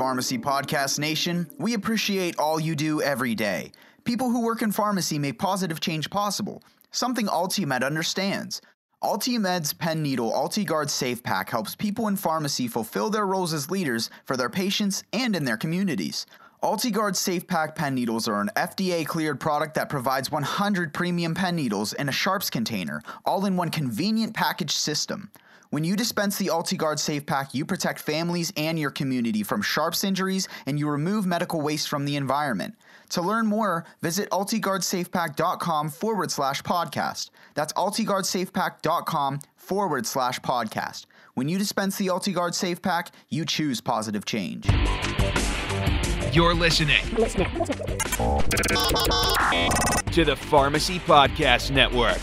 Pharmacy Podcast Nation. We appreciate all you do every day. People who work in pharmacy make positive change possible, something Altimed understands. Altimed's pen needle AltiGuard Safe Pack helps people in pharmacy fulfill their roles as leaders for their patients and in their communities. AltiGuard Safe Pack pen needles are an FDA cleared product that provides 100 premium pen needles in a Sharps container, all in one convenient package system. When you dispense the AltiGuard Safe Pack, you protect families and your community from Sharps injuries and you remove medical waste from the environment. To learn more, visit AltiGuardSafePack.com forward slash podcast. That's AltiGuardSafePack.com forward slash podcast. When you dispense the AltiGuard Safe Pack, you choose positive change. You're listening to the Pharmacy Podcast Network.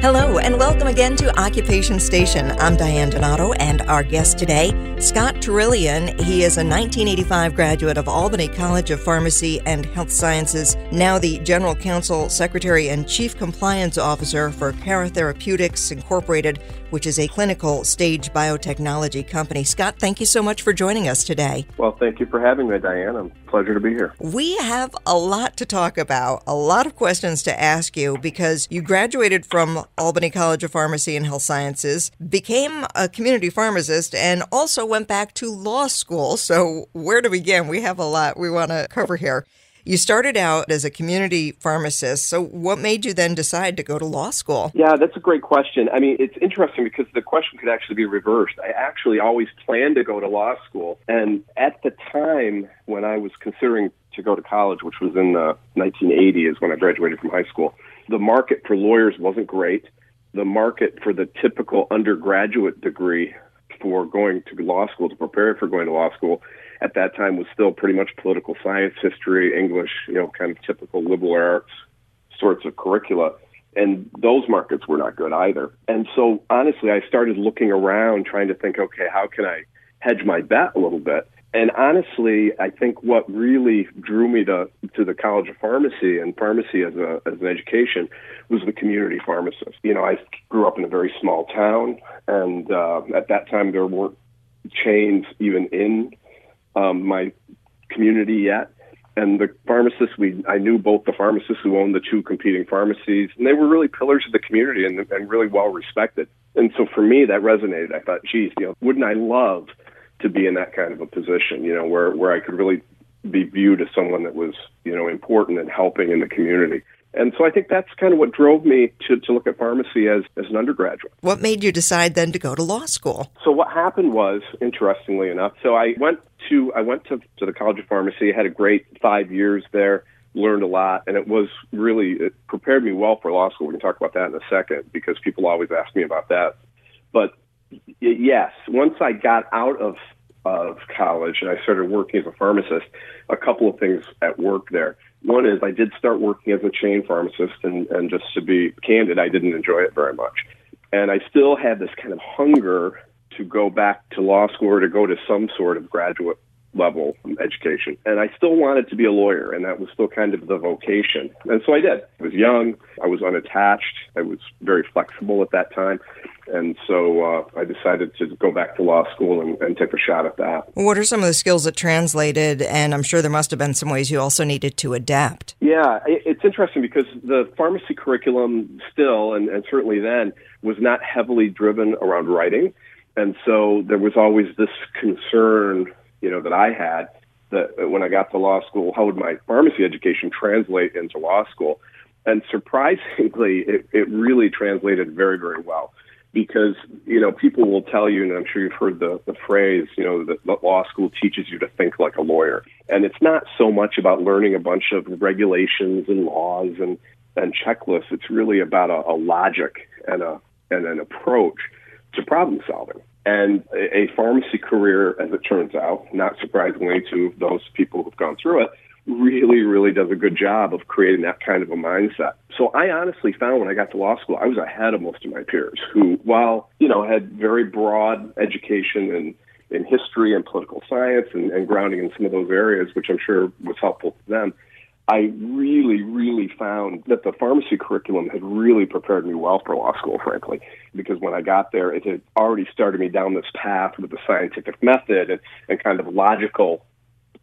Hello, and welcome again to Occupation Station. I'm Diane Donato, and our guest today, Scott Terrillion. He is a 1985 graduate of Albany College of Pharmacy and Health Sciences, now the General Counsel, Secretary, and Chief Compliance Officer for Cara Therapeutics Incorporated, which is a clinical stage biotechnology company. Scott, thank you so much for joining us today. Well, thank you for having me, Diane. I'm pleasure to be here. We have a lot to talk about, a lot of questions to ask you because you graduated from Albany College of Pharmacy and Health Sciences, became a community pharmacist, and also went back to law school. So, where to begin? We have a lot we want to cover here. You started out as a community pharmacist. So, what made you then decide to go to law school? Yeah, that's a great question. I mean, it's interesting because the question could actually be reversed. I actually always planned to go to law school. And at the time when I was considering to go to college, which was in uh, the 1980s when I graduated from high school, the market for lawyers wasn't great. The market for the typical undergraduate degree for going to law school, to prepare for going to law school, at that time was still pretty much political science, history, English, you know, kind of typical liberal arts sorts of curricula. And those markets were not good either. And so honestly, I started looking around trying to think, okay, how can I hedge my bet a little bit? And honestly, I think what really drew me to to the College of Pharmacy and pharmacy as a as an education was the community pharmacist. You know, I grew up in a very small town, and uh, at that time there weren't chains even in um, my community yet. And the pharmacists, we I knew both the pharmacists who owned the two competing pharmacies, and they were really pillars of the community and, and really well respected. And so for me, that resonated. I thought, geez, you know, wouldn't I love to be in that kind of a position? You know, where where I could really be viewed as someone that was, you know, important and helping in the community. And so I think that's kind of what drove me to, to look at pharmacy as, as an undergraduate. What made you decide then to go to law school? So what happened was, interestingly enough, so I went to I went to, to the College of Pharmacy. Had a great five years there, learned a lot, and it was really it prepared me well for law school. We can talk about that in a second because people always ask me about that. But yes, once I got out of of college and I started working as a pharmacist, a couple of things at work there. One is I did start working as a chain pharmacist, and, and just to be candid, I didn't enjoy it very much. And I still had this kind of hunger to go back to law school or to go to some sort of graduate level education. And I still wanted to be a lawyer, and that was still kind of the vocation. And so I did. I was young, I was unattached, I was very flexible at that time. And so uh, I decided to go back to law school and, and take a shot at that. What are some of the skills that translated? And I'm sure there must have been some ways you also needed to adapt. Yeah, it's interesting because the pharmacy curriculum still, and, and certainly then, was not heavily driven around writing. And so there was always this concern, you know, that I had that when I got to law school, how would my pharmacy education translate into law school? And surprisingly, it, it really translated very, very well because you know people will tell you, and I'm sure you've heard the the phrase, you know, that law school teaches you to think like a lawyer, and it's not so much about learning a bunch of regulations and laws and and checklists. It's really about a, a logic and a and an approach to problem solving. And a, pharmacy career, as it turns out, not surprisingly to those people who've gone through it, really, really does a good job of creating that kind of a mindset. So I honestly found when I got to law school, I was ahead of most of my peers who, while, you know, had very broad education in, in history and political science and, and grounding in some of those areas, which I'm sure was helpful to them, I really, really found that the pharmacy curriculum had really prepared me well for law school, frankly, because when I got there, it had already started me down this path with the scientific method and, and kind of logical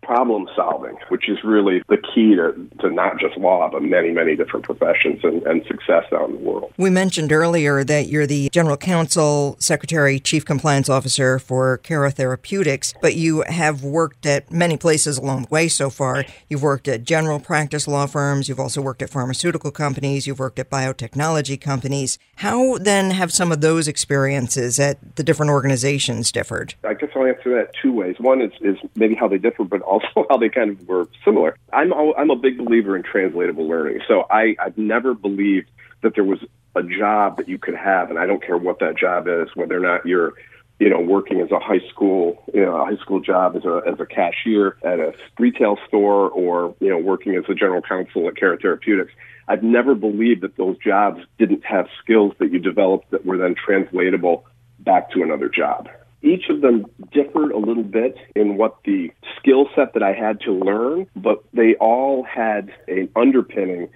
problem solving, which is really the key to, to not just law, but many, many different professions and, and success out in the world. We mentioned earlier that you're the General Counsel, Secretary, Chief Compliance Officer for Cara Therapeutics, but you have worked at many places along the way so far. You've worked at general practice law firms, you've also worked at pharmaceutical companies, you've worked at biotechnology companies. How then have some of those experiences at the different organizations differed? I guess I'll answer that two ways. One is, is maybe how they differ, but also also how they kind of were similar. I'm I'm a big believer in translatable learning. So I I've never believed that there was a job that you could have, and I don't care what that job is, whether or not you're you know, working as a high school, you know, a high school job as a as a cashier at a retail store, or you know, working as a general counsel at Cara Therapeutics. I've never believed that those jobs didn't have skills that you developed that were then translatable back to another job. Each of them differed a little bit in what the skill set that I had to learn, but they all had an underpinning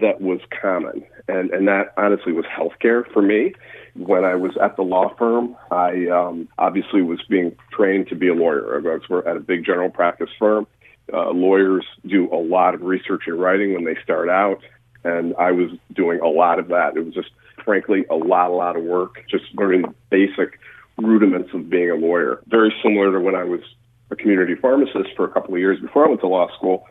that was common. And, and that honestly was healthcare for me. When I was at the law firm, I um, obviously was being trained to be a lawyer. I was at a big general practice firm. Uh, lawyers do a lot of research and writing when they start out, and I was doing a lot of that. It was just, frankly, a lot, a lot of work, just learning basic rudiments of being a lawyer. Very similar to when I was a community pharmacist for a couple of years before I went to law school.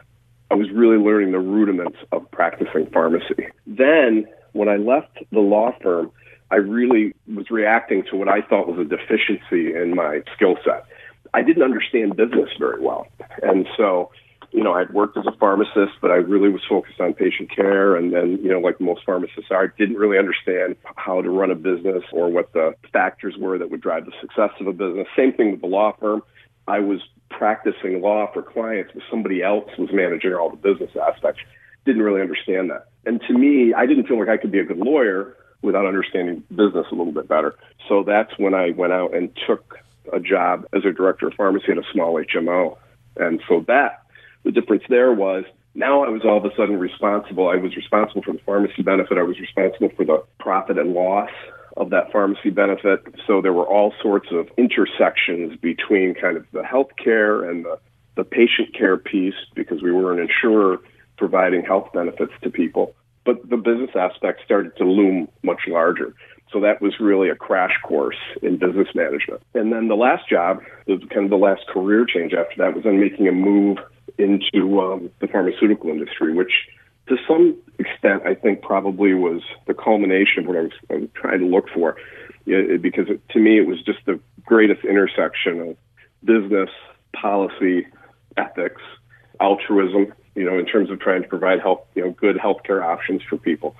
I was really learning the rudiments of practicing pharmacy. Then, when I left the law firm, I really was reacting to what I thought was a deficiency in my skill set. I didn't understand business very well. And so you know, I'd worked as a pharmacist, but I really was focused on patient care. And then, you know, like most pharmacists are, I didn't really understand how to run a business or what the factors were that would drive the success of a business. Same thing with the law firm. I was practicing law for clients, but somebody else was managing all the business aspects. Didn't really understand that. And to me, I didn't feel like I could be a good lawyer without understanding business a little bit better. So that's when I went out and took a job as a director of pharmacy at a small HMO. And so that the difference there was now I was all of a sudden responsible. I was responsible for the pharmacy benefit. I was responsible for the profit and loss of that pharmacy benefit. So there were all sorts of intersections between kind of the healthcare and the, the patient care piece because we were an insurer providing health benefits to people. But the business aspect started to loom much larger. So that was really a crash course in business management. And then the last job, the kind of the last career change after that was then making a move into um, the pharmaceutical industry, which to some extent I think probably was the culmination of what I was, I was trying to look for, it, because it, to me it was just the greatest intersection of business, policy, ethics, altruism. You know, in terms of trying to provide health, you know, good healthcare options for people.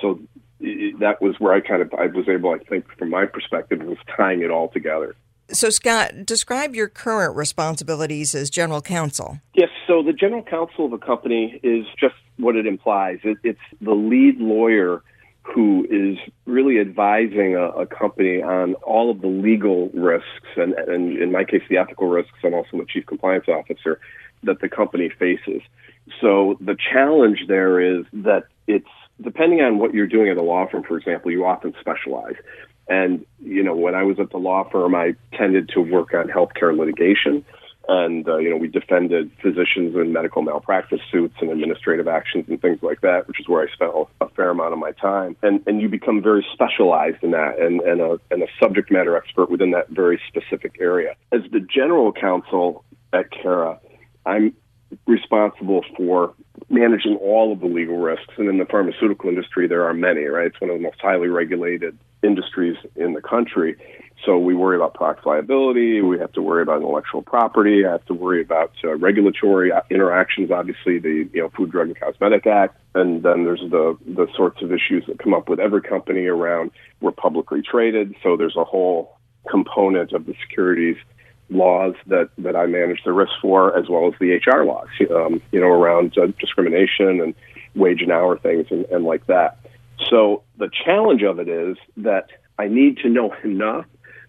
So that was where I kind of I was able, I think, from my perspective, was tying it all together. So, Scott, describe your current responsibilities as general counsel. Yes, so the general counsel of a company is just what it implies. It, it's the lead lawyer who is really advising a, a, company on all of the legal risks, and, and in my case, the ethical risks. I'm also the chief compliance officer that the company faces. So the challenge there is that it's depending on what you're doing at a law firm, for example, you often specialize. And, you know, when I was at the law firm, I tended to work on healthcare litigation. And, uh, you know, we defended physicians in medical malpractice suits and administrative actions and things like that, which is where I spent a fair amount of my time. And, and you become very specialized in that and, and, a, and a subject matter expert within that very specific area. As the general counsel at Cara, I'm responsible for managing all of the legal risks. And in the pharmaceutical industry, there are many, right? It's one of the most highly regulated industries in the country. So we worry about product liability. We have to worry about intellectual property. I have to worry about uh, regulatory interactions. Obviously, the you know Food, Drug, and Cosmetic Act, and then there's the the sorts of issues that come up with every company around we're publicly traded. So there's a whole component of the securities laws that, that I manage the risk for, as well as the HR laws, um, you know, around uh, discrimination and wage and hour things and, and like that. So the challenge of it is that I need to know enough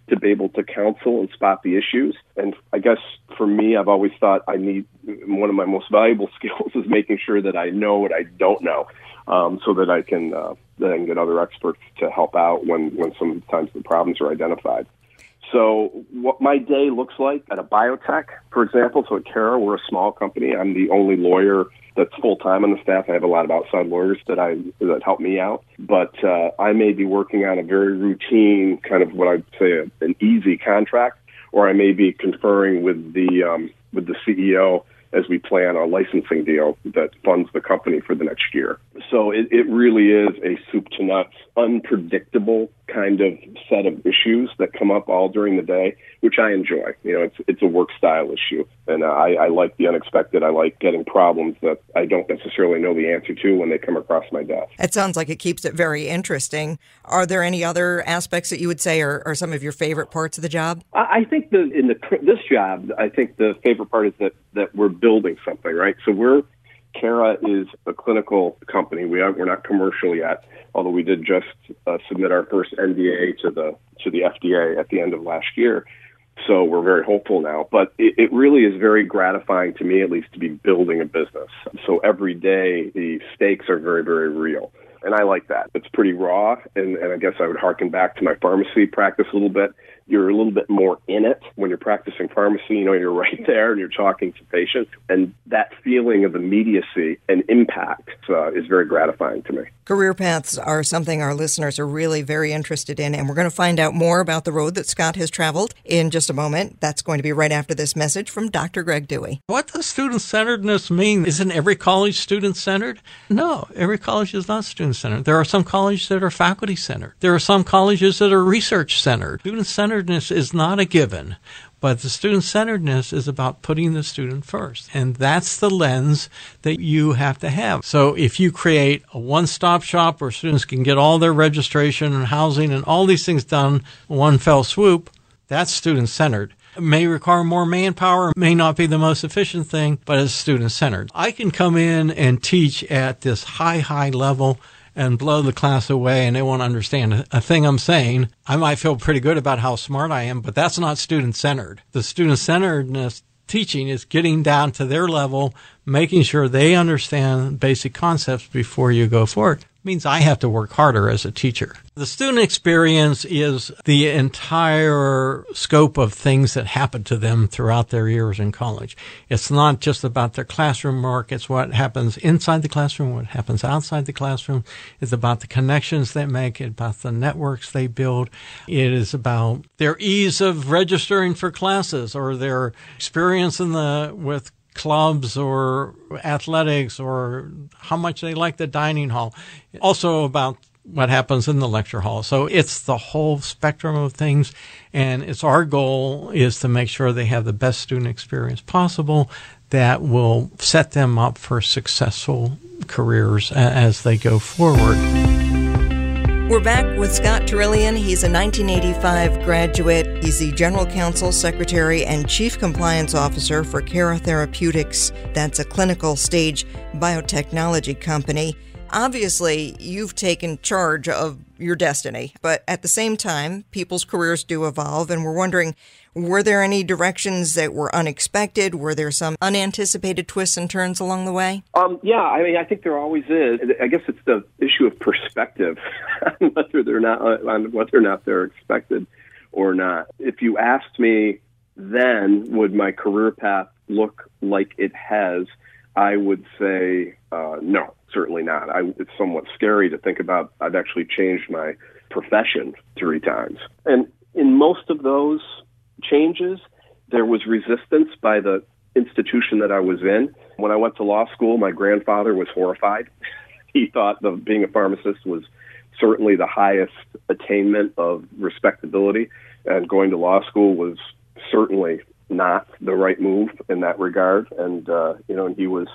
to be able to counsel and spot the issues. And I guess for me, I've always thought I need one of my most valuable skills is making sure that I know what I don't know, um, so that I can uh, then get other experts to help out when when sometimes the problems are identified. So, what my day looks like at a biotech, for example, so at Cara, we're a small company. I'm the only lawyer that's full time on the staff. I have a lot of outside lawyers that I that help me out, but uh, I may be working on a very routine kind of what I'd say an easy contract, or I may be conferring with the um, with the CEO as we plan a licensing deal that funds the company for the next year. So it, it really is a soup to nuts, unpredictable kind of set of issues that come up all during the day, which I enjoy. You know, it's it's a work style issue, and uh, I, I like the unexpected. I like getting problems that I don't necessarily know the answer to when they come across my desk. It sounds like it keeps it very interesting. Are there any other aspects that you would say are, are some of your favorite parts of the job? I, I think the in the this job, I think the favorite part is that that we're building something, right? So we're Cara is a clinical company. We are, we're not commercial yet, although we did just uh, submit our first NDA to the to the FDA at the end of last year. So we're very hopeful now. But it, it really is very gratifying to me, at least, to be building a business. So every day the stakes are very, very real. And I like that. It's pretty raw. And, and I guess I would harken back to my pharmacy practice a little bit you're a little bit more in it when you're practicing pharmacy. You know, you're right there and you're talking to patients, and that feeling of immediacy and impact uh, is very gratifying to me. Career paths are something our listeners are really very interested in, and we're going to find out more about the road that Scott has traveled in just a moment. That's going to be right after this message from Dr. Greg Dewey. What does student centeredness mean? Isn't every college student centered? No, every college is not student centered. There are some colleges that are faculty centered. There are some colleges that are research centered. Student centeredness is not a given. But the student centeredness is about putting the student first. And that's the lens that you have to have. So if you create a one stop shop where students can get all their registration and housing and all these things done one fell swoop, that's student centered. May require more manpower, may not be the most efficient thing, but it's student centered. I can come in and teach at this high, high level and blow the class away and they won't understand a thing I'm saying. I might feel pretty good about how smart I am, but that's not student centered. The student centeredness teaching is getting down to their level, making sure they understand basic concepts before you go forward means I have to work harder as a teacher. The student experience is the entire scope of things that happen to them throughout their years in college. It's not just about their classroom work. It's what happens inside the classroom, what happens outside the classroom. It's about the connections they make, about the networks they build. It is about their ease of registering for classes or their experience in the, with clubs or athletics or how much they like the dining hall. Also about what happens in the lecture hall. So it's the whole spectrum of things. And it's our goal is to make sure they have the best student experience possible that will set them up for successful careers as they go forward. We're back with Scott Terrillion. He's a 1985 graduate. He's the General Counsel, Secretary, and Chief Compliance Officer for Cara Therapeutics. That's a clinical stage biotechnology company. Obviously, you've taken charge of your destiny, but at the same time, people's careers do evolve, and we're wondering were there any directions that were unexpected? Were there some unanticipated twists and turns along the way? Um, yeah, I mean, I think there always is. I guess it's the issue of perspective, whether they're not on whether or not they're expected or not. If you asked me then, would my career path look like it has? I would say uh, no, certainly not. I, it's somewhat scary to think about. I've actually changed my profession three times, and in most of those changes. There was resistance by the institution that I was in. When I went to law school, my grandfather was horrified. he thought that being a pharmacist was certainly the highest attainment of respectability, and going to law school was certainly not the right move in that regard. And uh, you know, and he was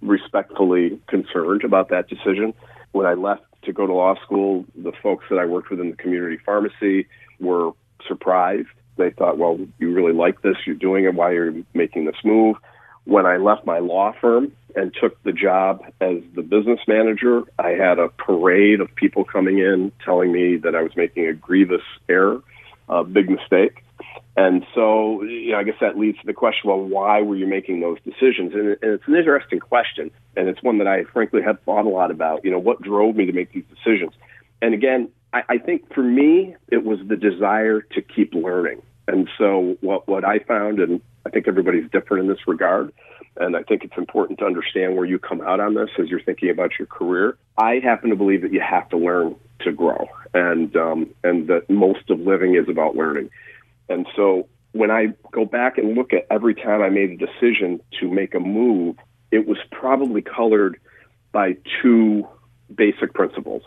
respectfully concerned about that decision. When I left to go to law school, the folks that I worked with in the community pharmacy were surprised they thought, well, you really like this, you're doing it, why are you making this move? When I left my law firm and took the job as the business manager, I had a parade of people coming in telling me that I was making a grievous error. a big mistake. And so, you know, I guess that leads to the question: Well, why were you making those decisions? And, and it's an interesting question, and it's one that I frankly have thought a lot about. You know, what drove me to make these decisions? And again, I, I think for me, it was the desire to keep learning. And so, what what I found, and I think everybody's different in this regard, and I think it's important to understand where you come out on this as you're thinking about your career. I happen to believe that you have to learn to grow, and um, and that most of living is about learning. And so when I go back and look at every time I made a decision to make a move, it was probably colored by two basic principles.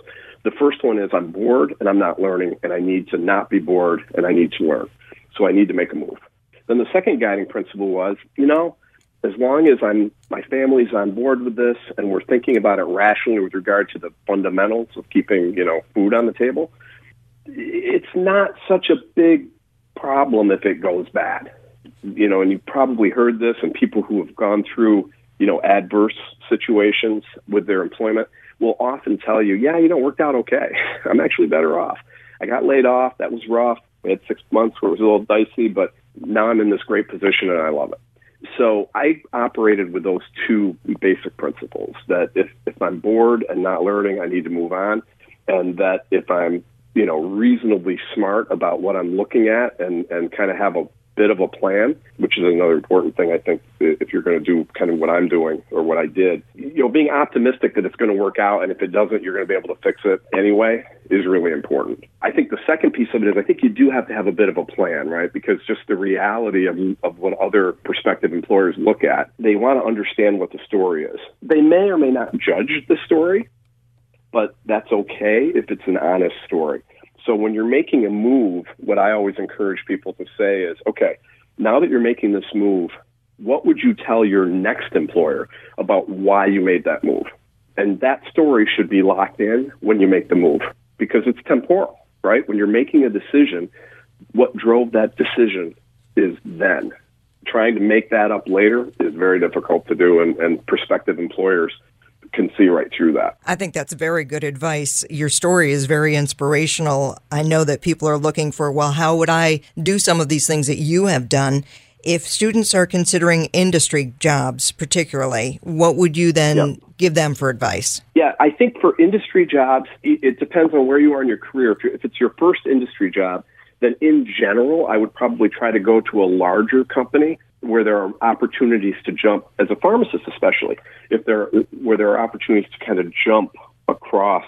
The first one is I'm bored and I'm not learning, and I need to not be bored and I need to learn. So I need to make a move. Then the second guiding principle was, you know, as long as I'm my family's on board with this and we're thinking about it rationally with regard to the fundamentals of keeping, you know, food on the table, it's not such a big problem if it goes bad. You know, and you've probably heard this, and people who have gone through, you know, adverse situations with their employment will often tell you, yeah, you know, it worked out okay. I'm actually better off. I got laid off. That was rough. We had six months where it was a little dicey, but now I'm in this great position and I love it. So I operated with those two basic principles that if, if I'm bored and not learning, I need to move on. And that if I'm you know, reasonably smart about what I'm looking at and, and kind of have a bit of a plan, which is another important thing I think if you're going to do kind of what I'm doing or what I did. You know, being optimistic that it's going to work out and if it doesn't, you're going to be able to fix it anyway is really important. I think the second piece of it is I think you do have to have a bit of a plan, right? Because just the reality of, of what other prospective employers look at, they want to understand what the story is. They may or may not judge the story, but that's okay if it's an honest story. So when you're making a move, what I always encourage people to say is, okay, now that you're making this move, what would you tell your next employer about why you made that move? And that story should be locked in when you make the move because it's temporal, right? When you're making a decision, what drove that decision is then. Trying to make that up later is very difficult to do, and, and prospective employers can see right through that. I think that's very good advice. Your story is very inspirational. I know that people are looking for, well, how would I do some of these things that you have done? If students are considering industry jobs, particularly, what would you then yep. give them for advice? Yeah, I think for industry jobs, it depends on where you are in your career. If, if it's your first industry job, then in general, I would probably try to go to a larger company where there are opportunities to jump as a pharmacist, especially if there where there are opportunities to kind of jump across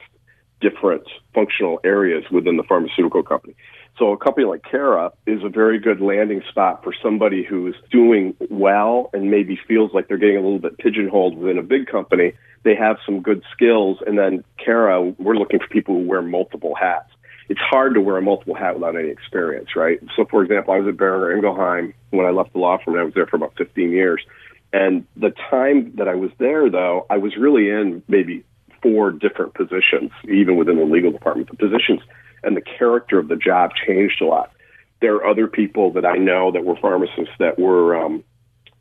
different functional areas within the pharmaceutical company. So a company like Cara is a very good landing spot for somebody who's doing well and maybe feels like they're getting a little bit pigeonholed within a big company. They have some good skills, and then Cara, we're looking for people who wear multiple hats it's hard to wear a multiple hat without any experience, right? So, for example, I was at Boehringer Ingelheim when I left the law firm, I was there for about 15 years. And the time that I was there, though, I was really in maybe four different positions, even within the legal department. The positions and the character of the job changed a lot. There are other people that I know that were pharmacists that were um,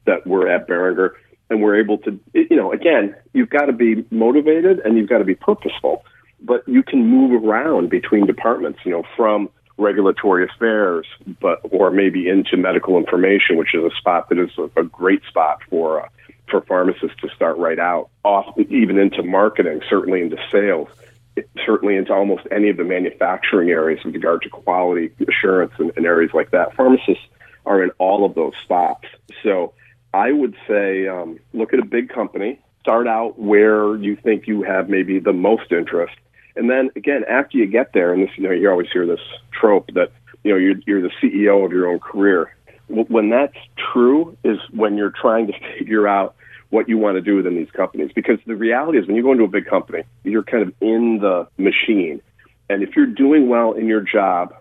that were at Boehringer and were able to, you know, again, you've got to be motivated and you've got to be purposeful but you can move around between departments, you know, from regulatory affairs, but or maybe into medical information, which is a spot that is a, a great spot for uh, for pharmacists to start right out, even into marketing, certainly into sales, certainly into almost any of the manufacturing areas with regard to quality assurance and, and areas like that. Pharmacists are in all of those spots. So I would say um, look at a big company, start out where you think you have maybe the most interest and then again, after you get there, and this, you know, you always hear this trope that you know you're, you're the CEO of your own career. When that's true, is when you're trying to figure out what you want to do within these companies. Because the reality is, when you go into a big company, you're kind of in the machine, and if you're doing well in your job,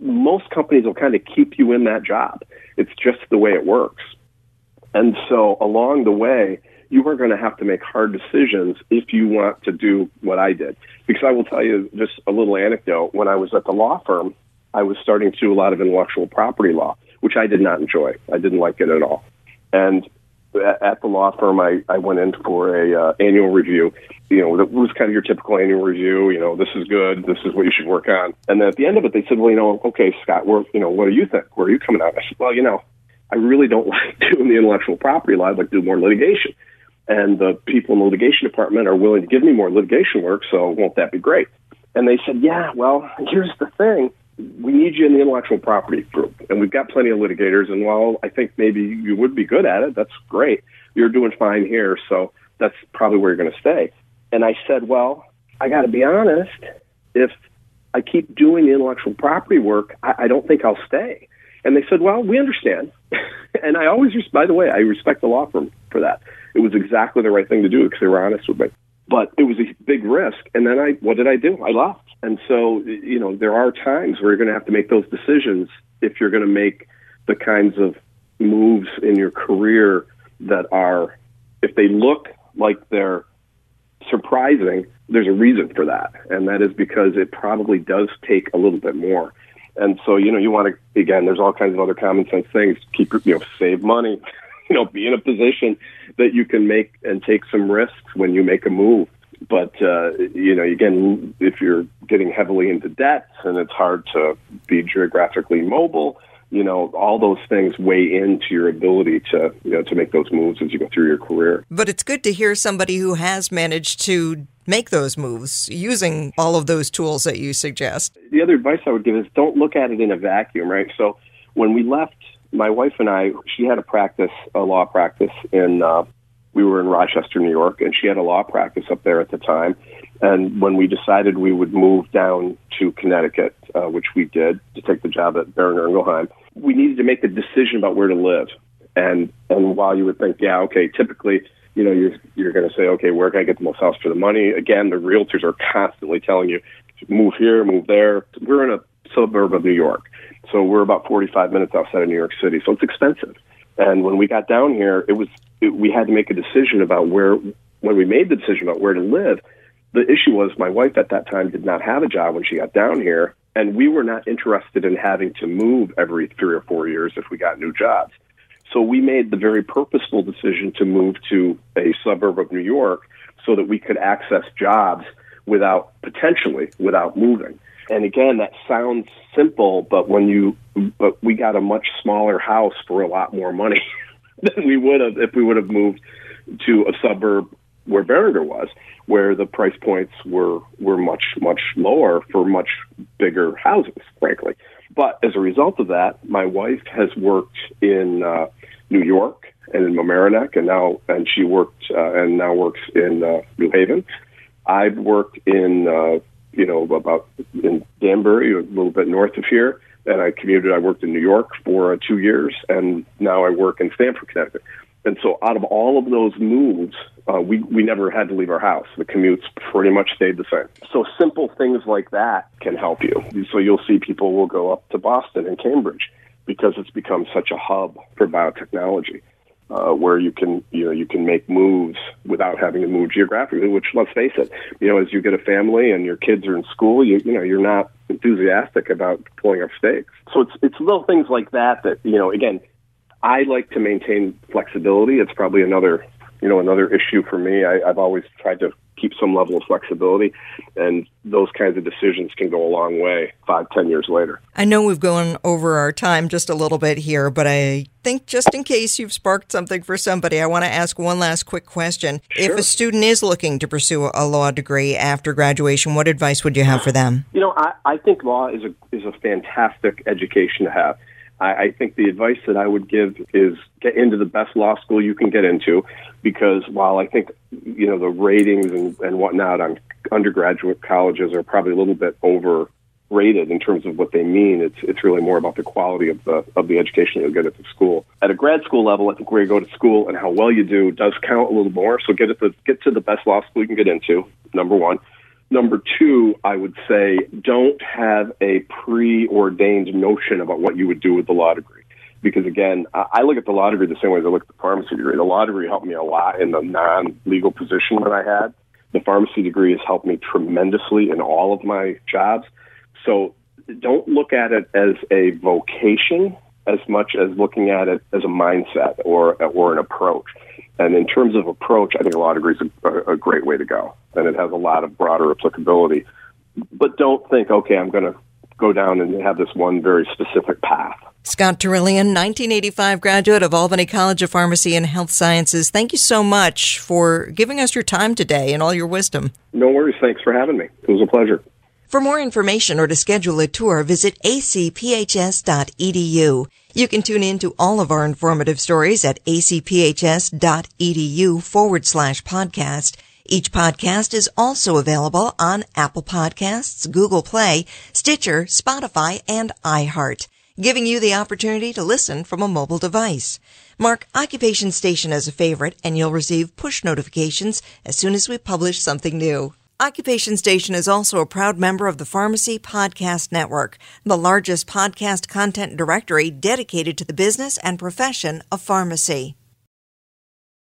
most companies will kind of keep you in that job. It's just the way it works. And so along the way, you are going to have to make hard decisions if you want to do what I did. Because I will tell you just a little anecdote. When I was at the law firm, I was starting to do a lot of intellectual property law, which I did not enjoy. I didn't like it at all. And at the law firm, I, I went in for a uh, annual review. You know, it was kind of your typical annual review. You know, this is good. This is what you should work on. And then at the end of it, they said, well, you know, okay, Scott, where, you know, what do you think? Where are you coming out? I said, well, you know, I really don't like doing the intellectual property law. I'd like to do more litigation. And the people in the litigation department are willing to give me more litigation work. So won't that be great? And they said, yeah, well, here's the thing we need you in the intellectual property group, and we've got plenty of litigators. And while I think maybe you would be good at it, that's great. You're doing fine here, so that's probably where you're going to stay. And I said, well, I got to be honest. If I keep doing the intellectual property work, I, I don't think I'll stay. And they said, well, we understand. and I always, by the way, I respect the law firm for that. It was exactly the right thing to do because they were honest with me. But it was a big risk. And then I, what did I do? I left. And so, you know, there are times where you're going to have to make those decisions if you're going to make the kinds of moves in your career that are, if they look like they're surprising, there's a reason for that. And that is because it probably does take a little bit more. And so, you know, you want to, again, there's all kinds of other common sense things. Keep, you know, save money, you know, be in a position that you can make and take some risks when you make a move. But uh, you know, again, if you're getting heavily into debt and it's hard to be geographically mobile, you know, all those things weigh into your ability to, you know, to make those moves as you go through your career. But it's good to hear somebody who has managed to make those moves using all of those tools that you suggest. The other advice I would give is don't look at it in a vacuum, right? So when we left, my wife and I, she had a practice, a law practice in uh, we were in Rochester, New York, and she had a law practice up there at the time. And when we decided we would move down to Connecticut, uh, which we did to take the job at Boehringer Ingelheim, we needed to make a decision about where to live. And and while you would think, yeah, okay, typically, you know, you're you're going to say, okay, where can I get the most house for the money? Again, the realtors are constantly telling you, move here, move there. We're in a suburb of New York, so we're about 45 minutes outside of New York City, so it's expensive. And when we got down here, it was it, we had to make a decision about where. When we made the decision about where to live, the issue was my wife at that time did not have a job when she got down here, and we were not interested in having to move every three or four years if we got new jobs. So we made the very purposeful decision to move to a suburb of New York so that we could access jobs without potentially without moving. And again, that sounds simple, but when you but we got a much smaller house for a lot more money than we would have if we would have moved to a suburb where Boehringer was, where the price points were were much much lower for much bigger houses, frankly. But as a result of that, my wife has worked in uh, New York and in Mamaroneck, and now and she worked uh, and now works in uh, New Haven. I've worked in uh, you know about in Danbury, a little bit north of here, and I commuted. I worked in New York for uh, two years, and now I work in Stamford, Connecticut. And so, out of all of those moves, uh, we we never had to leave our house. The commutes pretty much stayed the same. So, simple things like that can help you. So, you'll see people will go up to Boston and Cambridge because it's become such a hub for biotechnology uh, where you can you know you can make moves without having to move geographically. Which let's face it, you know, as you get a family and your kids are in school, you you know you're not enthusiastic about pulling up stakes. So it's it's little things like that that you know again. I like to maintain flexibility. It's probably another you know another issue for me. I, I've always tried to keep some level of flexibility. And those kinds of decisions can go a long way five, ten years later. I know we've gone over our time just a little bit here, but I think just in case you've sparked something for somebody, I want to ask one last quick question. Sure. If a student is looking to pursue a law degree after graduation, what advice would you have for them? You know, I, I think law is a is a fantastic education to have. I, I think the advice that I would give is get into the best law school you can get into, because while I think you know the ratings and, and whatnot on undergraduate colleges are probably a little bit overrated in terms of what they mean. It's it's really more about the quality of the of the education you'll get at the school. At a grad school level, I think where you go to school and how well you do does count a little more. So get at the get to the best law school you can get into. Number one. Number two, I would say don't have a preordained notion about what you would do with the law degree. Because again, I look at the law degree the same way as I look at the pharmacy degree. The law degree helped me a lot in the non legal position that I had. The pharmacy degree has helped me tremendously in all of my jobs. So don't look at it as a vocation. as much as looking at it as a mindset or or an approach. And in terms of approach, I think a law degree is a, a great way to go, and it has a lot of broader applicability. But don't think, okay, I'm going to go down and have this one very specific path. Scott Terrillion, 1985 graduate of Albany College of Pharmacy and Health Sciences. Thank you so much for giving us your time today and all your wisdom. No worries. Thanks for having me. It was a pleasure. For more information or to schedule a tour, visit acphs.edu. You can tune in to all of our informative stories at acphs.edu forward slash podcast. Each podcast is also available on Apple Podcasts, Google Play, Stitcher, Spotify, and iHeart giving you the opportunity to listen from a mobile device. Mark Occupation Station as a favorite and you'll receive push notifications as soon as we publish something new. Occupation Station is also a proud member of the Pharmacy Podcast Network, the largest podcast content directory dedicated to the business and profession of pharmacy.